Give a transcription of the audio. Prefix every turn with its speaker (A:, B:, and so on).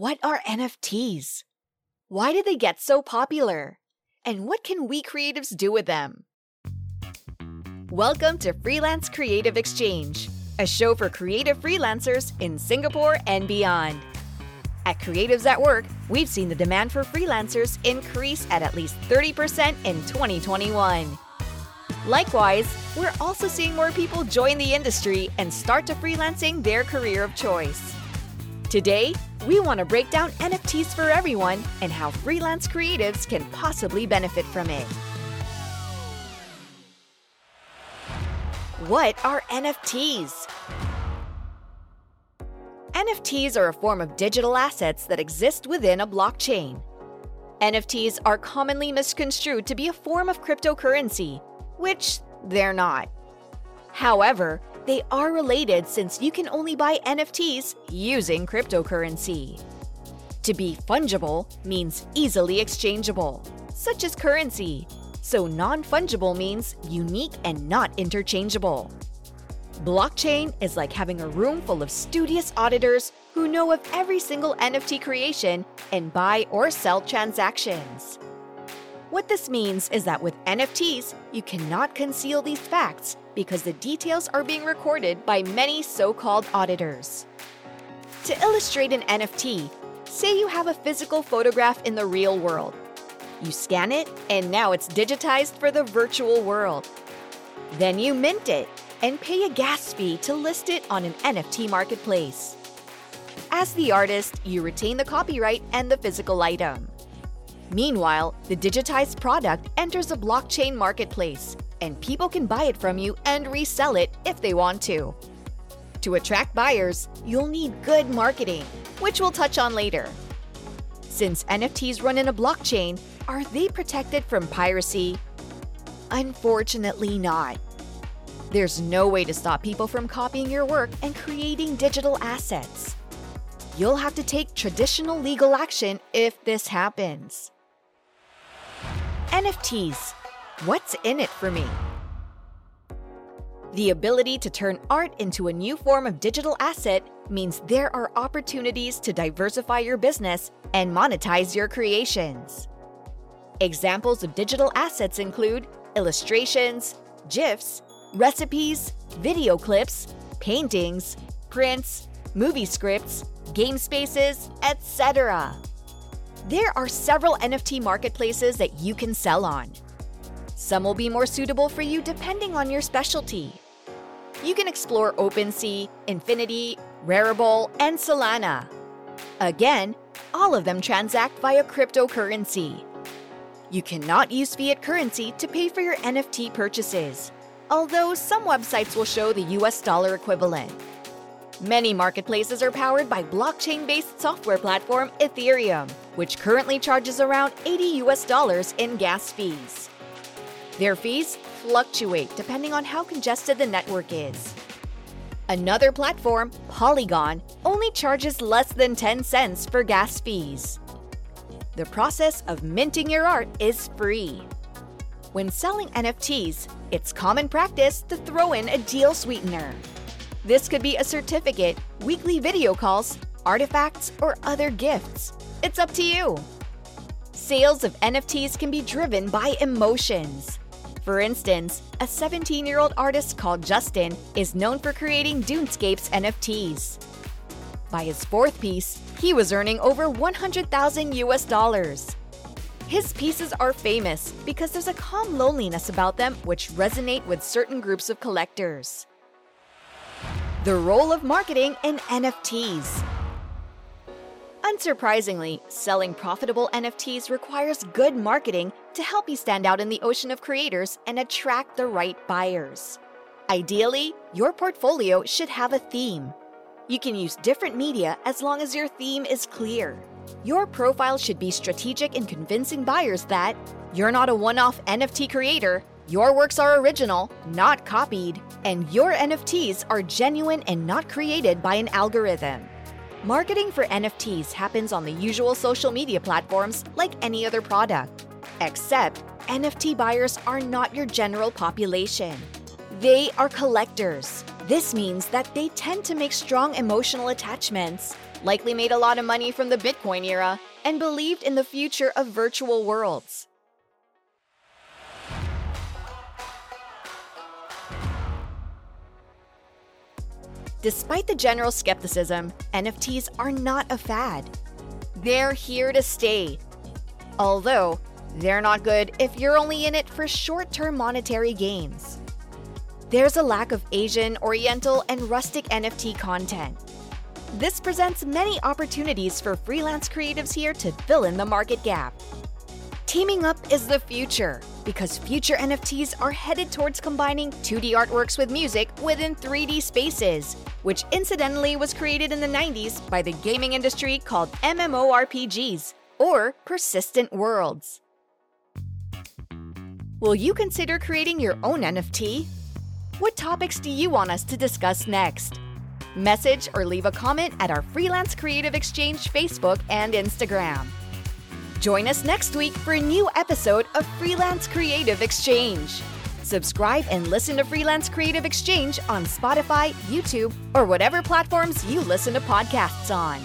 A: What are NFTs? Why did they get so popular? And what can we creatives do with them? Welcome to Freelance Creative Exchange, a show for creative freelancers in Singapore and beyond. At Creatives at Work, we've seen the demand for freelancers increase at at least 30% in 2021. Likewise, we're also seeing more people join the industry and start to freelancing their career of choice. Today, we want to break down NFTs for everyone and how freelance creatives can possibly benefit from it. What are NFTs? NFTs are a form of digital assets that exist within a blockchain. NFTs are commonly misconstrued to be a form of cryptocurrency, which they're not. However, they are related since you can only buy NFTs using cryptocurrency. To be fungible means easily exchangeable, such as currency, so non fungible means unique and not interchangeable. Blockchain is like having a room full of studious auditors who know of every single NFT creation and buy or sell transactions. What this means is that with NFTs, you cannot conceal these facts because the details are being recorded by many so called auditors. To illustrate an NFT, say you have a physical photograph in the real world. You scan it, and now it's digitized for the virtual world. Then you mint it and pay a gas fee to list it on an NFT marketplace. As the artist, you retain the copyright and the physical item. Meanwhile, the digitized product enters a blockchain marketplace, and people can buy it from you and resell it if they want to. To attract buyers, you'll need good marketing, which we'll touch on later. Since NFTs run in a blockchain, are they protected from piracy? Unfortunately, not. There's no way to stop people from copying your work and creating digital assets. You'll have to take traditional legal action if this happens. NFTs. What's in it for me? The ability to turn art into a new form of digital asset means there are opportunities to diversify your business and monetize your creations. Examples of digital assets include illustrations, GIFs, recipes, video clips, paintings, prints, movie scripts, game spaces, etc. There are several NFT marketplaces that you can sell on. Some will be more suitable for you depending on your specialty. You can explore OpenSea, Infinity, Rarible, and Solana. Again, all of them transact via cryptocurrency. You cannot use fiat currency to pay for your NFT purchases although some websites will show the US dollar equivalent. Many marketplaces are powered by blockchain based software platform Ethereum, which currently charges around 80 US dollars in gas fees. Their fees fluctuate depending on how congested the network is. Another platform, Polygon, only charges less than 10 cents for gas fees. The process of minting your art is free. When selling NFTs, it's common practice to throw in a deal sweetener. This could be a certificate, weekly video calls, artifacts, or other gifts. It's up to you. Sales of NFTs can be driven by emotions. For instance, a 17 year old artist called Justin is known for creating Dunescapes NFTs. By his fourth piece, he was earning over 100,000 US dollars. His pieces are famous because there's a calm loneliness about them which resonate with certain groups of collectors. The role of marketing in NFTs. Unsurprisingly, selling profitable NFTs requires good marketing to help you stand out in the ocean of creators and attract the right buyers. Ideally, your portfolio should have a theme. You can use different media as long as your theme is clear. Your profile should be strategic in convincing buyers that you're not a one off NFT creator, your works are original, not copied, and your NFTs are genuine and not created by an algorithm. Marketing for NFTs happens on the usual social media platforms like any other product. Except, NFT buyers are not your general population. They are collectors. This means that they tend to make strong emotional attachments likely made a lot of money from the Bitcoin era, and believed in the future of virtual worlds. Despite the general skepticism, NFTs are not a fad. They're here to stay. Although, they're not good if you're only in it for short term monetary gains. There's a lack of Asian, Oriental, and rustic NFT content. This presents many opportunities for freelance creatives here to fill in the market gap. Teaming up is the future because future NFTs are headed towards combining 2D artworks with music within 3D spaces, which incidentally was created in the 90s by the gaming industry called MMORPGs, or persistent worlds. Will you consider creating your own NFT? What topics do you want us to discuss next? Message or leave a comment at our Freelance Creative Exchange Facebook and Instagram. Join us next week for a new episode of Freelance Creative Exchange. Subscribe and listen to Freelance Creative Exchange on Spotify, YouTube, or whatever platforms you listen to podcasts on.